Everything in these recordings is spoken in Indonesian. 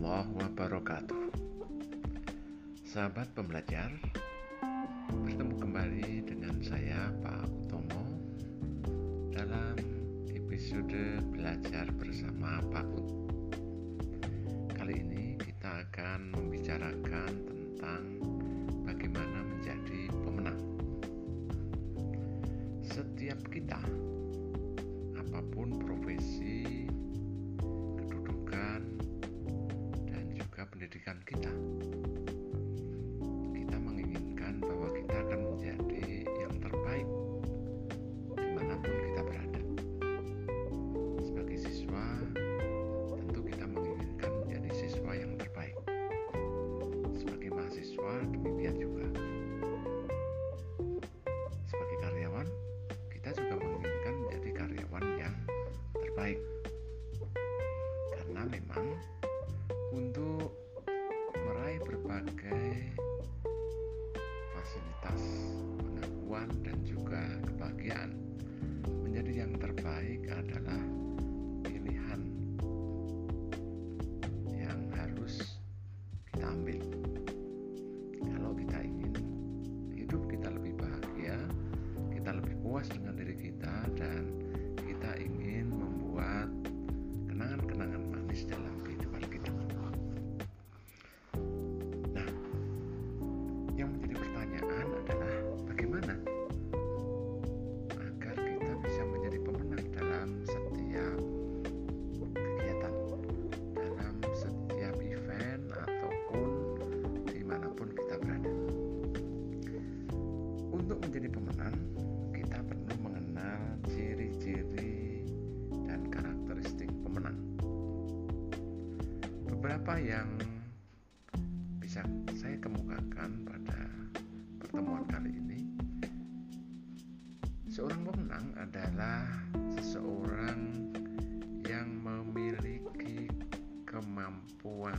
warahmatullahi wabarakatuh. Sahabat pembelajar Bertemu kembali dengan saya Pak Utomo Dalam episode belajar bersama Pak Ut. Kali ini kita akan membicarakan tentang Bagaimana menjadi pendidikan kita, terbaik adalah Untuk menjadi pemenang, kita perlu mengenal ciri-ciri dan karakteristik pemenang. Beberapa yang bisa saya kemukakan pada pertemuan kali ini. Seorang pemenang adalah seseorang yang memiliki kemampuan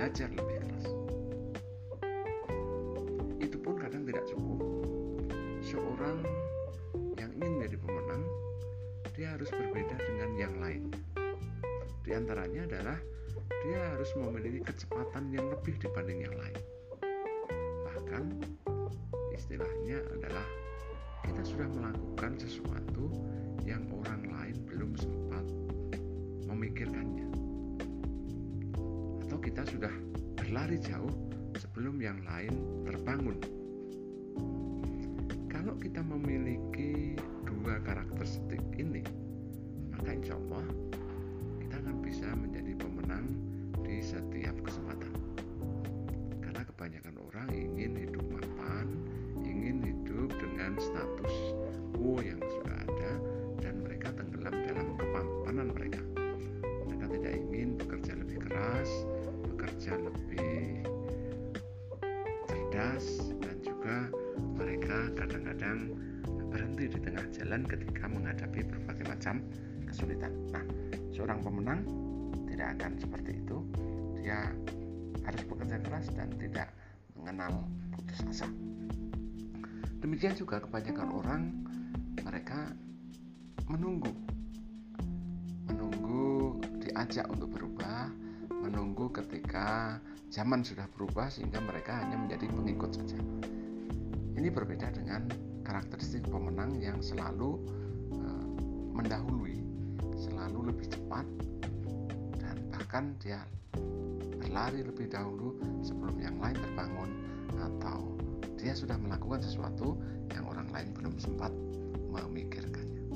belajar lebih keras itu pun kadang tidak cukup. Seorang yang ingin menjadi pemenang dia harus berbeda dengan yang lain. Di antaranya adalah dia harus memiliki kecepatan yang lebih dibanding yang lain. Bahkan istilahnya adalah kita sudah melakukan sesuatu yang sudah berlari jauh sebelum yang lain terbangun. Kalau kita memiliki dua karakteristik ini maka insya Allah kita akan bisa menjadi pemenang di setiap kesempatan. Kebanyakan orang kadang-kadang berhenti di tengah jalan ketika menghadapi berbagai macam kesulitan. Nah, seorang pemenang tidak akan seperti itu. Dia harus bekerja keras dan tidak mengenal putus asa. Demikian juga kebanyakan orang mereka menunggu menunggu diajak untuk berubah, menunggu ketika zaman sudah berubah sehingga mereka hanya menjadi pengikut saja. Berbeda dengan karakteristik pemenang yang selalu uh, mendahului, selalu lebih cepat dan bahkan dia berlari lebih dahulu sebelum yang lain terbangun atau dia sudah melakukan sesuatu yang orang lain belum sempat memikirkannya.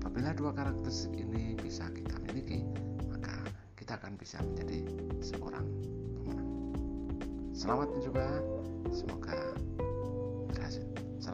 Apabila dua karakteristik ini bisa kita miliki, maka kita akan bisa menjadi seorang pemenang. Selamat mencoba, semoga.